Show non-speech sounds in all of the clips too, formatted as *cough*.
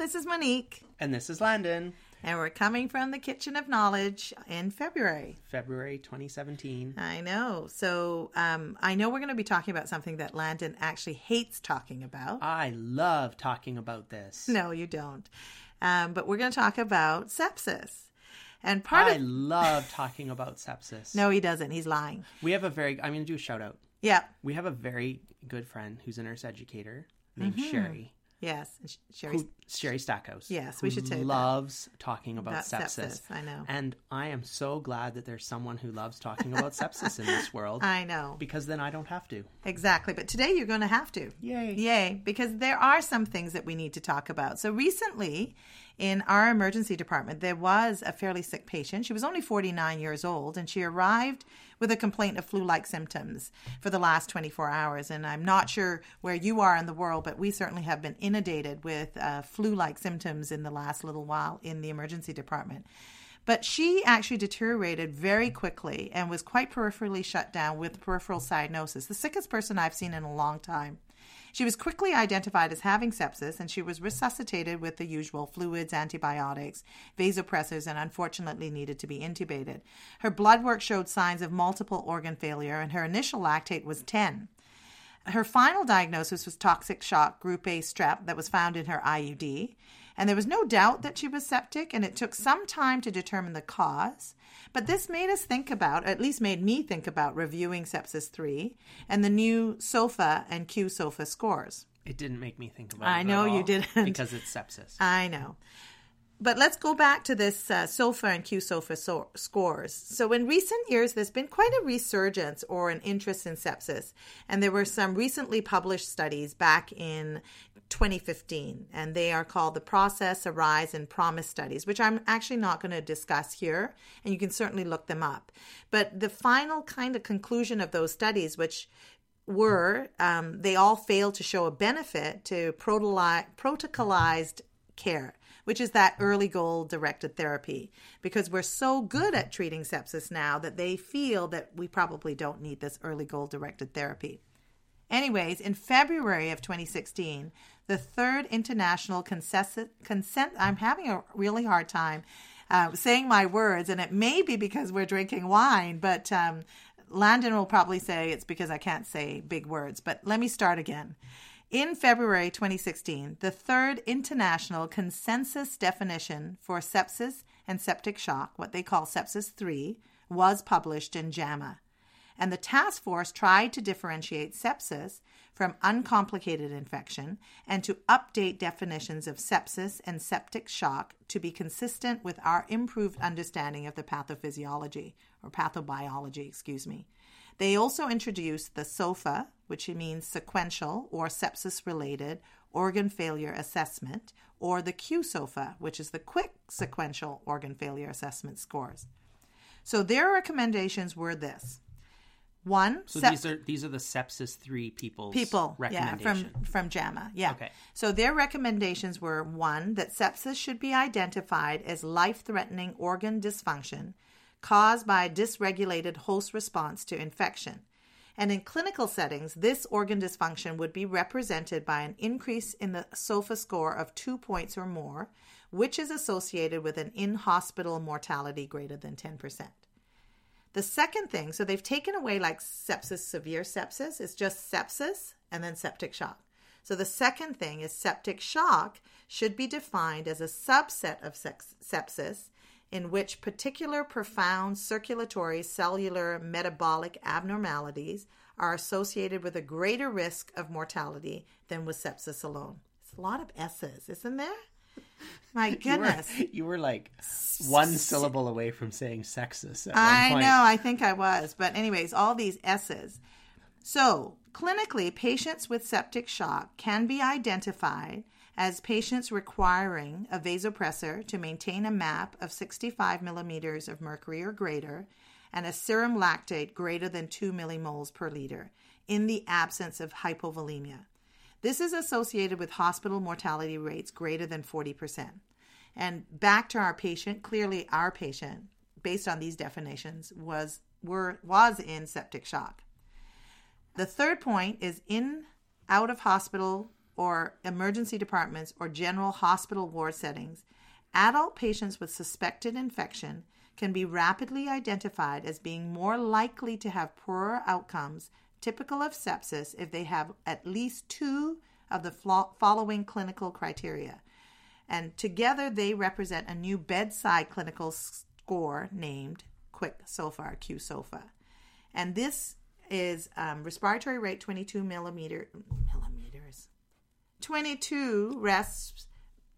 this is Monique. And this is Landon. And we're coming from the Kitchen of Knowledge in February. February 2017. I know. So um, I know we're going to be talking about something that Landon actually hates talking about. I love talking about this. No, you don't. Um, but we're going to talk about sepsis. And part of. I of love talking about sepsis. *laughs* no, he doesn't. He's lying. We have a very, I'm going to do a shout out. Yeah. We have a very good friend who's a nurse educator named Mm-hmm. Sherry. Yes. and Sh- Who, Sherry Stackhouse. Yes, we should say that. loves talking about About sepsis. sepsis, I know. And I am so glad that there's someone who loves talking about sepsis in this *laughs* world I know. because then I don't have to. Exactly. But today you're going to have to. Yay. Yay. Because there are some things that we need to talk about. So recently, in our emergency department, there was a fairly sick patient. She was only 49 years old and she arrived with a complaint of flu like symptoms for the last 24 hours. And I'm not sure where you are in the world, but we certainly have been inundated with uh, flu like symptoms in the last little while in the emergency department. But she actually deteriorated very quickly and was quite peripherally shut down with peripheral cyanosis, the sickest person I've seen in a long time. She was quickly identified as having sepsis and she was resuscitated with the usual fluids, antibiotics, vasopressors, and unfortunately needed to be intubated. Her blood work showed signs of multiple organ failure and her initial lactate was 10. Her final diagnosis was toxic shock group A strep that was found in her IUD. And there was no doubt that she was septic, and it took some time to determine the cause. But this made us think about, at least made me think about, reviewing Sepsis 3 and the new SOFA and Q SOFA scores. It didn't make me think about it. I know you didn't. Because it's sepsis. I know. But let's go back to this uh, SOFA and Q SOFA so- scores. So, in recent years, there's been quite a resurgence or an interest in sepsis. And there were some recently published studies back in 2015, and they are called the Process, Arise, and Promise studies, which I'm actually not going to discuss here. And you can certainly look them up. But the final kind of conclusion of those studies, which were um, they all failed to show a benefit to protocolized care, which is that early goal directed therapy, because we're so good at treating sepsis now that they feel that we probably don't need this early goal directed therapy. Anyways, in February of 2016, the third international consent, I'm having a really hard time uh, saying my words, and it may be because we're drinking wine, but um, Landon will probably say it's because I can't say big words. But let me start again. In February 2016, the third international consensus definition for sepsis and septic shock, what they call sepsis 3, was published in JAMA and the task force tried to differentiate sepsis from uncomplicated infection and to update definitions of sepsis and septic shock to be consistent with our improved understanding of the pathophysiology or pathobiology, excuse me. They also introduced the SOFA, which means sequential or sepsis related organ failure assessment, or the QSOFA, which is the quick sequential organ failure assessment scores. So their recommendations were this. One, So sep- these are these are the sepsis three people's people yeah recommendation. from from JAMA yeah Okay. so their recommendations were one that sepsis should be identified as life-threatening organ dysfunction caused by a dysregulated host response to infection and in clinical settings this organ dysfunction would be represented by an increase in the SOFA score of 2 points or more which is associated with an in-hospital mortality greater than 10% the second thing, so they've taken away like sepsis, severe sepsis, it's just sepsis and then septic shock. So the second thing is septic shock should be defined as a subset of sepsis in which particular profound circulatory, cellular, metabolic abnormalities are associated with a greater risk of mortality than with sepsis alone. It's a lot of S's, isn't there? *laughs* My You were- goodness. You were, like one syllable away from saying sexist. At I point. know, I think I was. But, anyways, all these S's. So, clinically, patients with septic shock can be identified as patients requiring a vasopressor to maintain a MAP of 65 millimeters of mercury or greater and a serum lactate greater than 2 millimoles per liter in the absence of hypovolemia. This is associated with hospital mortality rates greater than 40%. And back to our patient, clearly our patient, based on these definitions, was were was in septic shock. The third point is in out of hospital or emergency departments or general hospital ward settings, adult patients with suspected infection can be rapidly identified as being more likely to have poorer outcomes typical of sepsis if they have at least two of the following clinical criteria. And together they represent a new bedside clinical score named Quick SOFA, Q SOFA. And this is um, respiratory rate 22 millimeter, millimeters, 22 rests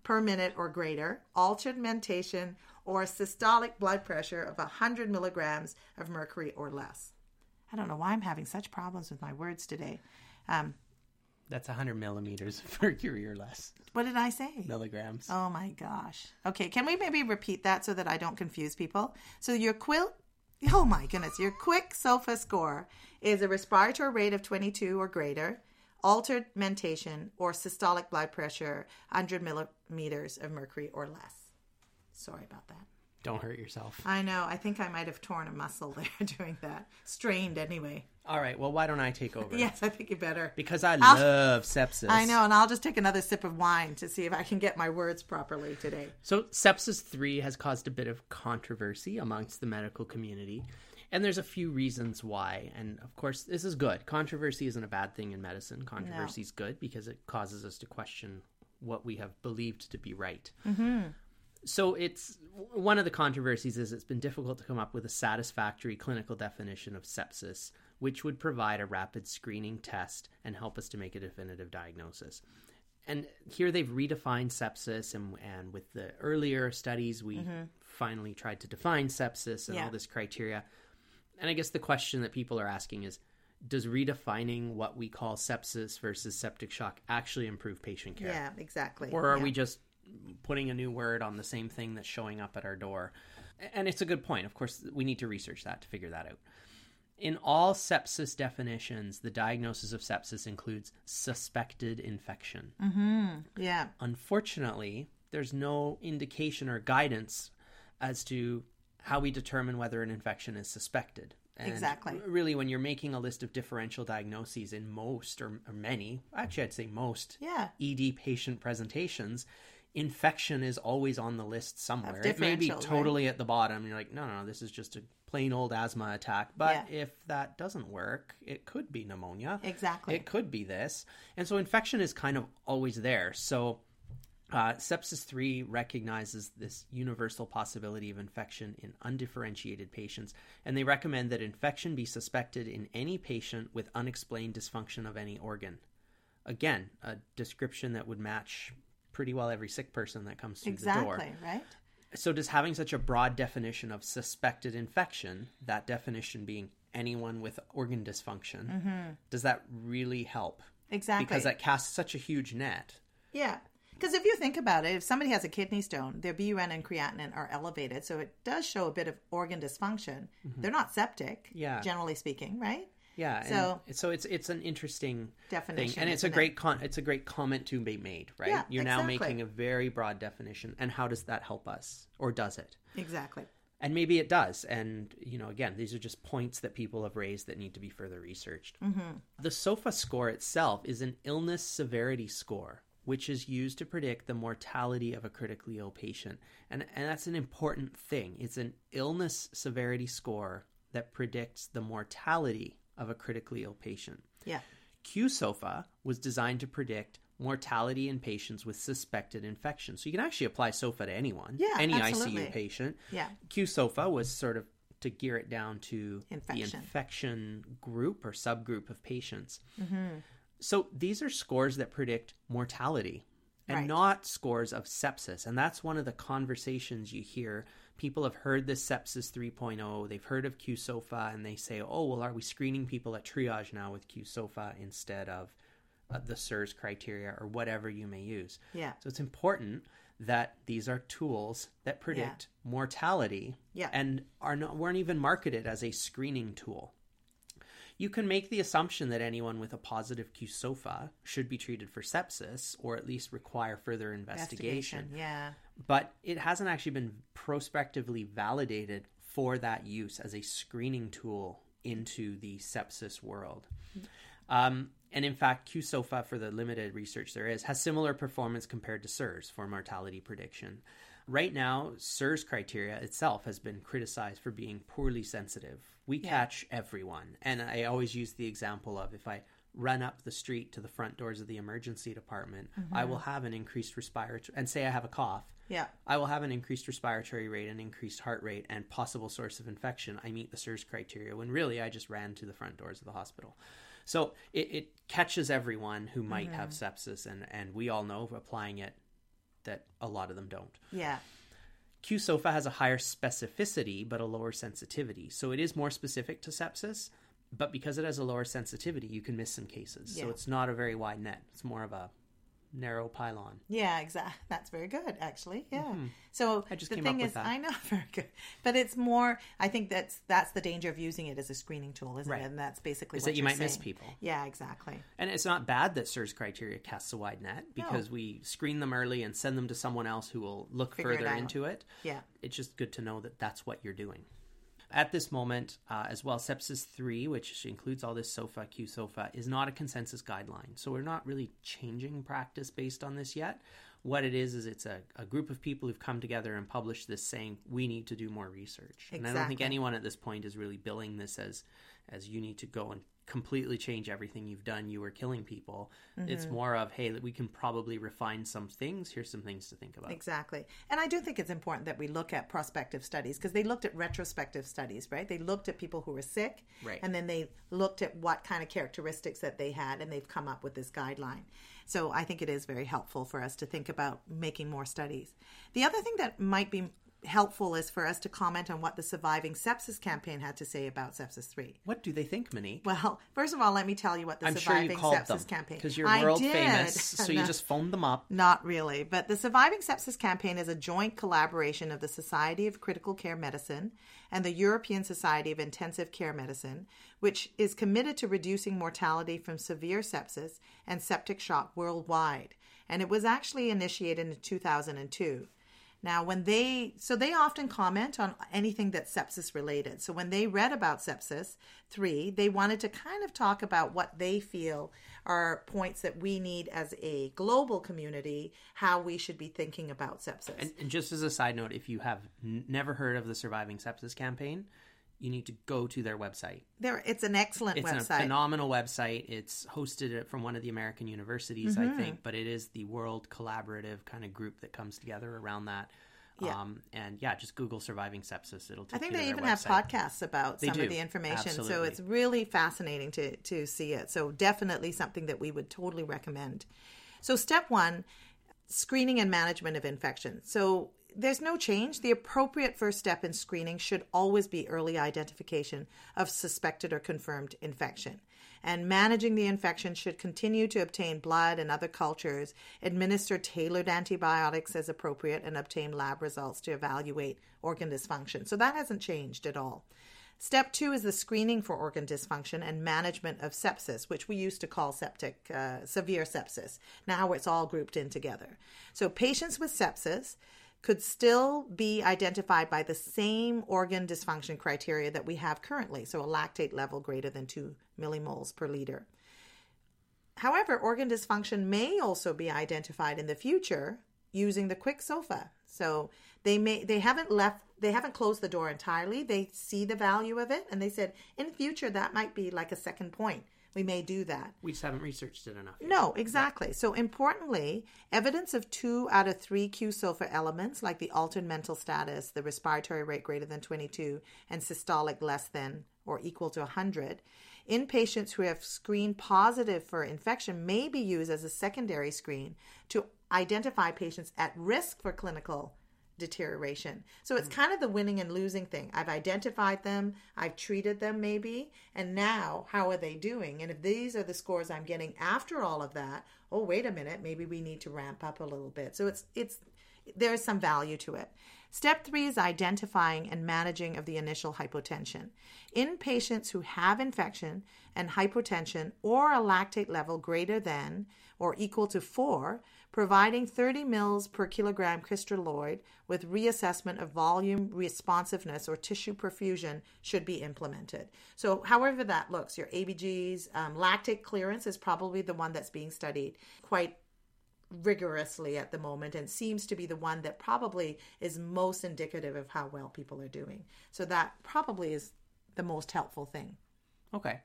per minute or greater, altered mentation, or systolic blood pressure of 100 milligrams of mercury or less. I don't know why I'm having such problems with my words today. Um, That's 100 millimeters of mercury or less. what did I say? Milligrams. Oh my gosh. Okay, can we maybe repeat that so that I don't confuse people? So your quilt, oh my goodness, your quick SOFA score is a respiratory rate of 22 or greater, altered mentation, or systolic blood pressure 100 millimeters of mercury or less. Sorry about that. Don't hurt yourself. I know. I think I might have torn a muscle *laughs* there doing that. Strained anyway. All right. Well, why don't I take over? Yes, I think you better. Because I I'll- love sepsis. I know, and I'll just take another sip of wine to see if I can get my words properly today. So, Sepsis 3 has caused a bit of controversy amongst the medical community. And there's a few reasons why. And of course, this is good. Controversy isn't a bad thing in medicine. Controversy is good because it causes us to question what we have believed to be right. Mm-hmm. So, it's one of the controversies is it's been difficult to come up with a satisfactory clinical definition of sepsis, which would provide a rapid screening test and help us to make a definitive diagnosis and here they've redefined sepsis and and with the earlier studies we mm-hmm. finally tried to define sepsis and Yeah. all this criteria and i guess the question that people are asking is does redefining what we call sepsis versus septic shock actually improve patient care Yeah, exactly. or are Yeah. we just putting a new word on the same thing that's showing up at our door? And it's a good point. Of course, we need to research that to figure that out. In all sepsis definitions, the diagnosis of sepsis includes suspected infection. Mm-hmm. Yeah, Unfortunately, there's no indication or guidance as to how we determine whether an infection is suspected. And Exactly. Really, when you're making a list of differential diagnoses in most or, or many, actually, I'd say most yeah, ED patient presentations, infection is always on the list somewhere. It may be right? totally at the bottom. You're like, no, no, no, this is just a plain old asthma attack. But Yeah. if that doesn't work, it could be pneumonia. exactly. It could be this. And so infection is kind of always there. So uh, sepsis 3 recognizes this universal possibility of infection in undifferentiated patients, and they recommend that infection be suspected in any patient with unexplained dysfunction of any organ. Again, a description that would match pretty well every sick person that comes through the door. exactly, right? So, does having such a broad definition of suspected infection, that definition being anyone with organ dysfunction, does that really help? Exactly. Because that casts such a huge net. Yeah. Because if you think about it, if somebody has a kidney stone, their BUN and creatinine are elevated. So it does show a bit of organ dysfunction. They're not septic, Mm-hmm. Yeah. generally speaking, right? Yeah, So- and so it's it's an interesting Definition, thing, and it's a isn't it? great con- it's a great comment to be made, right? Yeah, You're now exactly. making a very broad definition, and how does that help us, or does it? Exactly. And maybe it does. And, you know, again, these are just points that people have raised that need to be further researched. Mm-hmm. The SOFA score itself is an illness severity score, which is used to predict the mortality of a critically ill patient. And, and that's an important thing. It's an illness severity score that predicts the mortality of a critically ill patient. Yeah. QSOFA was designed to predict mortality in patients with suspected infection. So you can actually apply SOFA to anyone, Yeah, any absolutely. ICU patient. Yeah. QSOFA was sort of to gear it down to the Infection. infection group or subgroup of patients. Mm-hmm. So these are scores that predict mortality and Right. not scores of sepsis. And that's one of the conversations you hear. People have heard this sepsis 3.0, they've heard of QSOFA, and they say, oh, well, are we screening people at triage now with QSOFA instead of uh, the SIRS criteria or whatever you may use? Yeah. So it's important that these are tools that predict mortality Yeah. and are not, weren't even marketed as a screening tool. You can make the assumption that anyone with a positive QSOFA should be treated for sepsis or at least require further investigation. Yeah. But it hasn't actually been prospectively validated for that use as a screening tool into the sepsis world. Um, And in fact, QSOFA, for the limited research there is, has similar performance compared to SIRS for mortality prediction. Right now, SIRS criteria itself has been criticized for being poorly sensitive. We Yeah. catch everyone. And I always use the example of if I run up the street to the front doors of the emergency department, I will have an increased respiratory, and say I have a cough, Yeah. I will have an increased respiratory rate, an increased heart rate, and possible source of infection. I meet the SIRS criteria when really I just ran to the front doors of the hospital. So it, it catches everyone who might have mm-hmm. sepsis, and, and we all know applying it that a lot of them don't. Yeah. QSOFA has a higher specificity but a lower sensitivity. So it is more specific to sepsis, but because it has a lower sensitivity, you can miss some cases. So it's not a very wide net. It's more of a narrow pylon. Yeah, exactly. That's very good, actually. Yeah. So Mm-hmm. I just the came thing up with is, that. I know *laughs* very good, but it's more. I think that's that's the danger of using it as a screening tool, isn't Right. it? And that's basically Is what that you you're might miss saying. people. Yeah, exactly. And it's not bad that SIRS criteria casts a wide net because we screen them early and send them to someone else who will look Figure further out. into it. Yeah. It's just good to know that that's what you're doing. At this moment, uh, as well, Sepsis 3, which includes all this SOFA, Q SOFA, is not a consensus guideline. So we're not really changing practice based on this yet. What it is, is it's a, a group of people who've come together and published this saying, we need to do more research. And I don't think anyone at this point is really billing this as, as you need to go and completely change everything you've done. You were killing people. It's Mm-hmm. more of, hey, we can probably refine some things. Here's some things to think about. Exactly. And I do think it's important that we look at prospective studies because they looked at retrospective studies, right? They looked at people who were sick Right. and then they looked at what kind of characteristics that they had and they've come up with this guideline. So I think it is very helpful for us to think about making more studies. The other thing that might be helpful is for us to comment on what the Surviving Sepsis campaign had to say about Sepsis 3. What do they think, Monique? Well, first of all, let me tell you what the I'm sure Surviving you Sepsis them campaign because you're world famous. *laughs* So you just phoned them up. Not really, but the Surviving Sepsis campaign is a joint collaboration of the Society of Critical Care Medicine and the European Society of Intensive Care Medicine, which is committed to reducing mortality from severe sepsis and septic shock worldwide. And it was actually initiated in 2002. Now, when they, so they often comment on anything that's sepsis related. So when they read about sepsis three, they wanted to kind of talk about what they feel are points that we need as a global community, how we should be thinking about sepsis. And, and just as a side note, if you have n- never heard of the Surviving Sepsis campaign, you need to go to their website. there, it's an excellent It's a website. phenomenal website. It's hosted from one of the American universities, Mm-hmm. I think, but it is the world collaborative kind of group that comes together around that. Yeah. Um, and yeah, just Google surviving sepsis. It'll take I think they even have podcasts about They some do. of the information. So it's really fascinating to to see it. So definitely something that we would totally recommend. So step 1, screening and management of infection. So there's no change. The appropriate first step in screening should always be early identification of suspected or confirmed infection. And managing the infection should continue to obtain blood and other cultures, administer tailored antibiotics as appropriate, and obtain lab results to evaluate organ dysfunction. So that hasn't changed at all. Step two is the screening for organ dysfunction and management of sepsis, which we used to call septic, uh, severe sepsis. Now it's all grouped in together. So patients with sepsis could still be identified by the same organ dysfunction criteria that we have currently, so a lactate level greater than 2 millimoles per liter. However, organ dysfunction may also be identified in the future using the quick SOFA. So they may they haven't left they haven't closed the door entirely. They see the value of it and they said in future that might be like a second point. We may do that. We just haven't researched it enough. yet. No, exactly. So importantly, evidence of two out of three Q-SOFA elements, like the altered mental status, the respiratory rate greater than 22, and systolic less than or equal to 100, in patients who have screened positive for infection may be used as a secondary screen to identify patients at risk for clinical deterioration. So it's mm. kind of the winning and losing thing. I've identified them, I've treated them maybe, and now how are they doing? And if these are the scores I'm getting after all of that, oh wait a minute, maybe we need to ramp up a little bit. So it's it's there's some value to it. Step three is identifying and managing of the initial hypotension. In patients who have infection and hypotension or a lactate level greater than or equal to four, providing 30 mils per kilogram crystalloid with reassessment of volume responsiveness or tissue perfusion should be implemented. So, however that looks, your ABGs, um, lactate clearance is probably the one that's being studied quite rigorously at the moment and seems to be the one that probably is most indicative of how well people are doing. So that probably is the most helpful thing. Okay.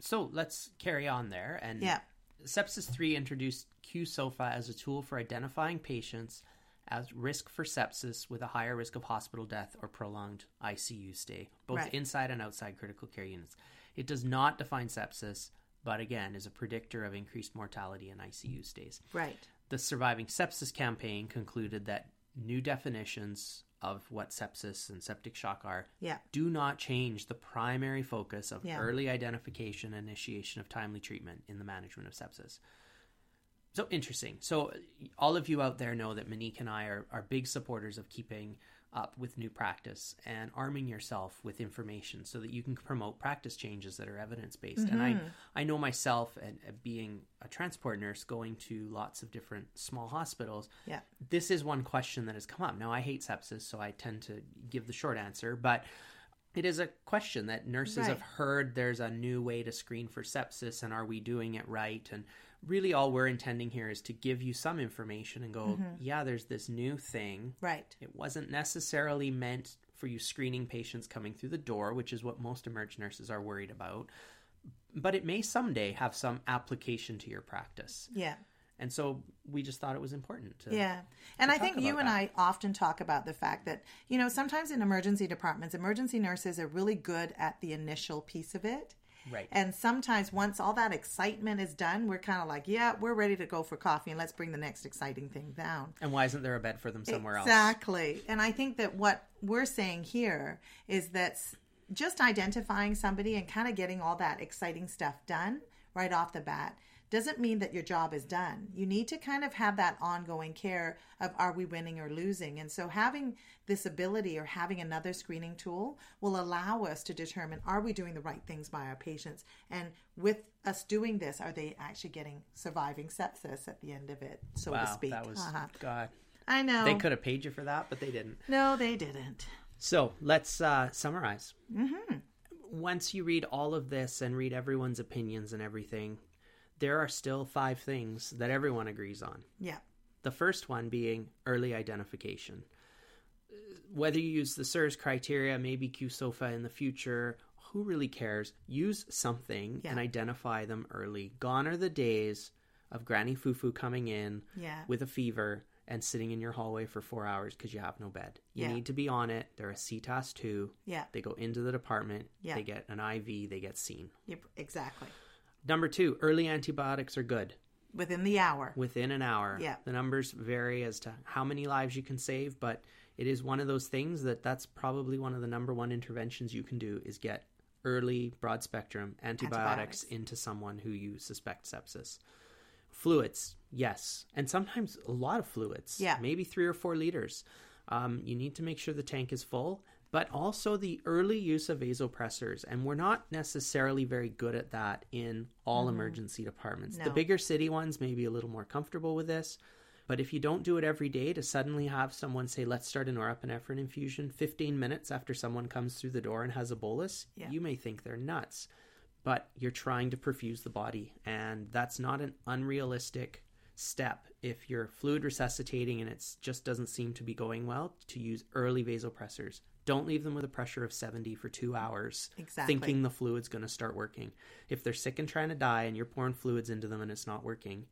So let's carry on there. And Yeah. Sepsis 3 introduced QSOFA as a tool for identifying patients at risk for sepsis with a higher risk of hospital death or prolonged ICU stay, both Right. inside and outside critical care units. It does not define sepsis, but again is a predictor of increased mortality and ICU stays. Right. The Surviving Sepsis campaign concluded that new definitions of what sepsis and septic shock are Yeah. do not change the primary focus of Yeah. early identification and initiation of timely treatment in the management of sepsis. So interesting. So all of you out there know that Monique and I are, are big supporters of keeping up with new practice and arming yourself with information so that you can promote practice changes that are evidence based. And I I know myself and uh, being a transport nurse going to lots of different small hospitals. Yeah. This is one question that has come up. Now I hate sepsis, so I tend to give the short answer, but it is a question that nurses Right. have heard there's a new way to screen for sepsis and are we doing it right and really all we're intending here is to give you some information and go Mm-hmm. yeah there's this new thing Right. it wasn't necessarily meant for you screening patients coming through the door which is what most emerge nurses are worried about but it may someday have some application to your practice Yeah. And so we just thought it was important to Yeah. And I think you and that. I often talk about the fact that, you know, sometimes in emergency departments, emergency nurses are really good at the initial piece of it. right And sometimes once all that excitement is done, we're kind of like, yeah, we're ready to go for coffee and let's bring the next exciting thing down. and why isn't there a bed for them somewhere else Exactly. And I think that what we're saying here is that just identifying somebody and kind of getting all that exciting stuff done right off the bat doesn't mean that your job is done. You need to kind of have that ongoing care of are we winning or losing? And so having this ability or having another screening tool will allow us to determine are we doing the right things by our patients? And with us doing this, are they actually getting surviving sepsis at the end of it, so wow to speak? that was Uh-huh. god I know. they could have paid you for that but they didn't No, they didn't. So let's uh, summarize. Mm-hmm. Once you read all of this and read everyone's opinions and everything, there are still five things that everyone agrees on. Yeah. The first one being early identification. Whether you use the SIRS criteria, maybe QSOFA in the future, who really cares? Use something Yeah. and identify them early. Gone are the days of Granny Fufu coming in Yeah. with a fever and sitting in your hallway for four hours because you have no bed. You Yeah. need to be on it. They're a CTAS 2. Yeah. They go into the department. Yeah. They get an IV. They get seen. Yep, exactly. Number two, early antibiotics are good Within the hour. within an hour. Yeah. The numbers vary as to how many lives you can save, but it is one of those things that that's probably one of the number one interventions you can do is get early broad spectrum antibiotics, Antibiotics. into someone who you suspect sepsis. Fluids, yes, and sometimes a lot of fluids. Yeah. maybe three or four liters. Um, you need to make sure the tank is full, but also the early use of vasopressors, and we're not necessarily very good at that in all emergency departments. The Mm-hmm. Bigger city ones may be a little more comfortable with this. But if you don't do it every day to suddenly have someone say, let's start a norepinephrine infusion 15 minutes after someone comes through the door and has a bolus, Yeah. you may think they're nuts. But you're trying to perfuse the body. And that's not an unrealistic step if you're fluid resuscitating and it just doesn't seem to be going well to use early vasopressors. Don't leave them with a pressure of 70 for two hours, Exactly. thinking the fluid's going to start working. If they're sick and trying to die and you're pouring fluids into them and it's not working,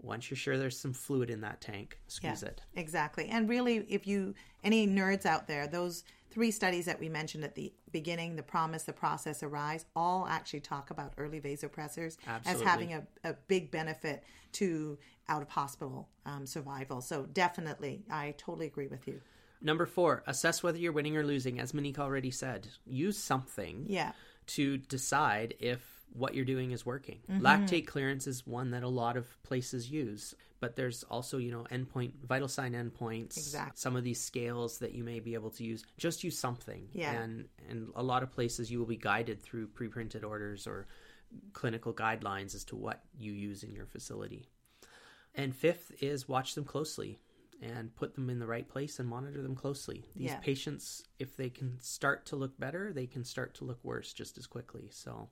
once you're sure there's some fluid in that tank, squeeze Yeah. it. Exactly. And really, if you, any nerds out there, those three studies that we mentioned at the beginning, the promise, the process, arise, all actually talk about early vasopressors as having a, a big benefit to out of hospital um, survival. So definitely, I totally agree with you. Number four, assess whether you're winning or losing. As Monique already said, use something Yeah. to decide if what you're doing is working. Mm-hmm. Lactate clearance is one that a lot of places use, but there's also, you know, endpoint, vital sign endpoints, exactly. some of these scales that you may be able to use. Just use something. Yeah. And, and a lot of places you will be guided through pre printed orders or clinical guidelines as to what you use in your facility. And fifth is watch them closely and put them in the right place and monitor them closely. These Yeah. patients, if they can start to look better, they can start to look worse just as quickly. So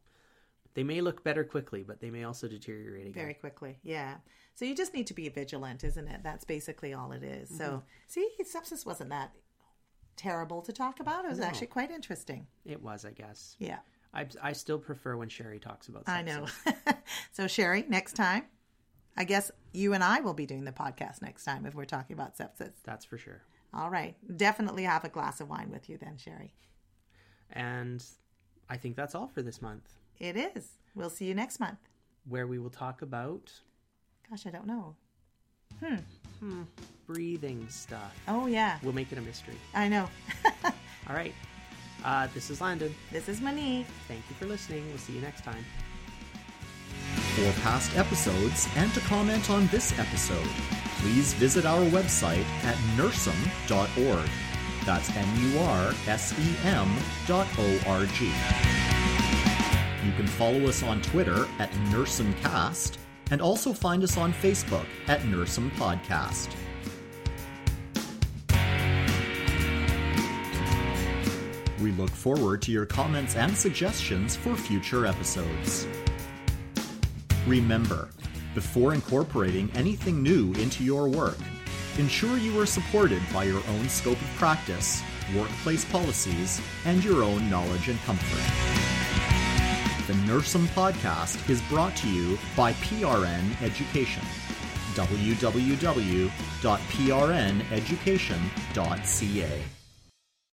they may look better quickly, but they may also deteriorate again. Very quickly. Yeah. So you just need to be vigilant, isn't it? That's basically all it is. So, Mm-hmm. see, sepsis wasn't that terrible to talk about. It was No. actually quite interesting. It was, I guess. Yeah. I, I still prefer when Sherry talks about sepsis. I know. *laughs* so, Sherry, next time, I guess you and I will be doing the podcast next time if we're talking about sepsis. That's for sure. All right. Definitely have a glass of wine with you then, Sherry. And I think that's all for this month, It is. We'll see you next month. where we will talk about Gosh, I don't know. Hmm. Hmm. Breathing stuff. Oh, yeah. We'll make it a mystery. I know. *laughs* All right. Uh, this is Landon. this is Monique. Thank you for listening. We'll see you next time. For past episodes and to comment on this episode, please visit our website at nursem.org. That's N U R S E M dot O R G. You can follow us on Twitter at NursemCast and also find us on Facebook at Nursem Podcast. We look forward to your comments and suggestions for future episodes. Remember, before incorporating anything new into your work, ensure you are supported by your own scope of practice, workplace policies, and your own knowledge and comfort. The Nursem podcast is brought to you by PRN Education. www.prneducation.ca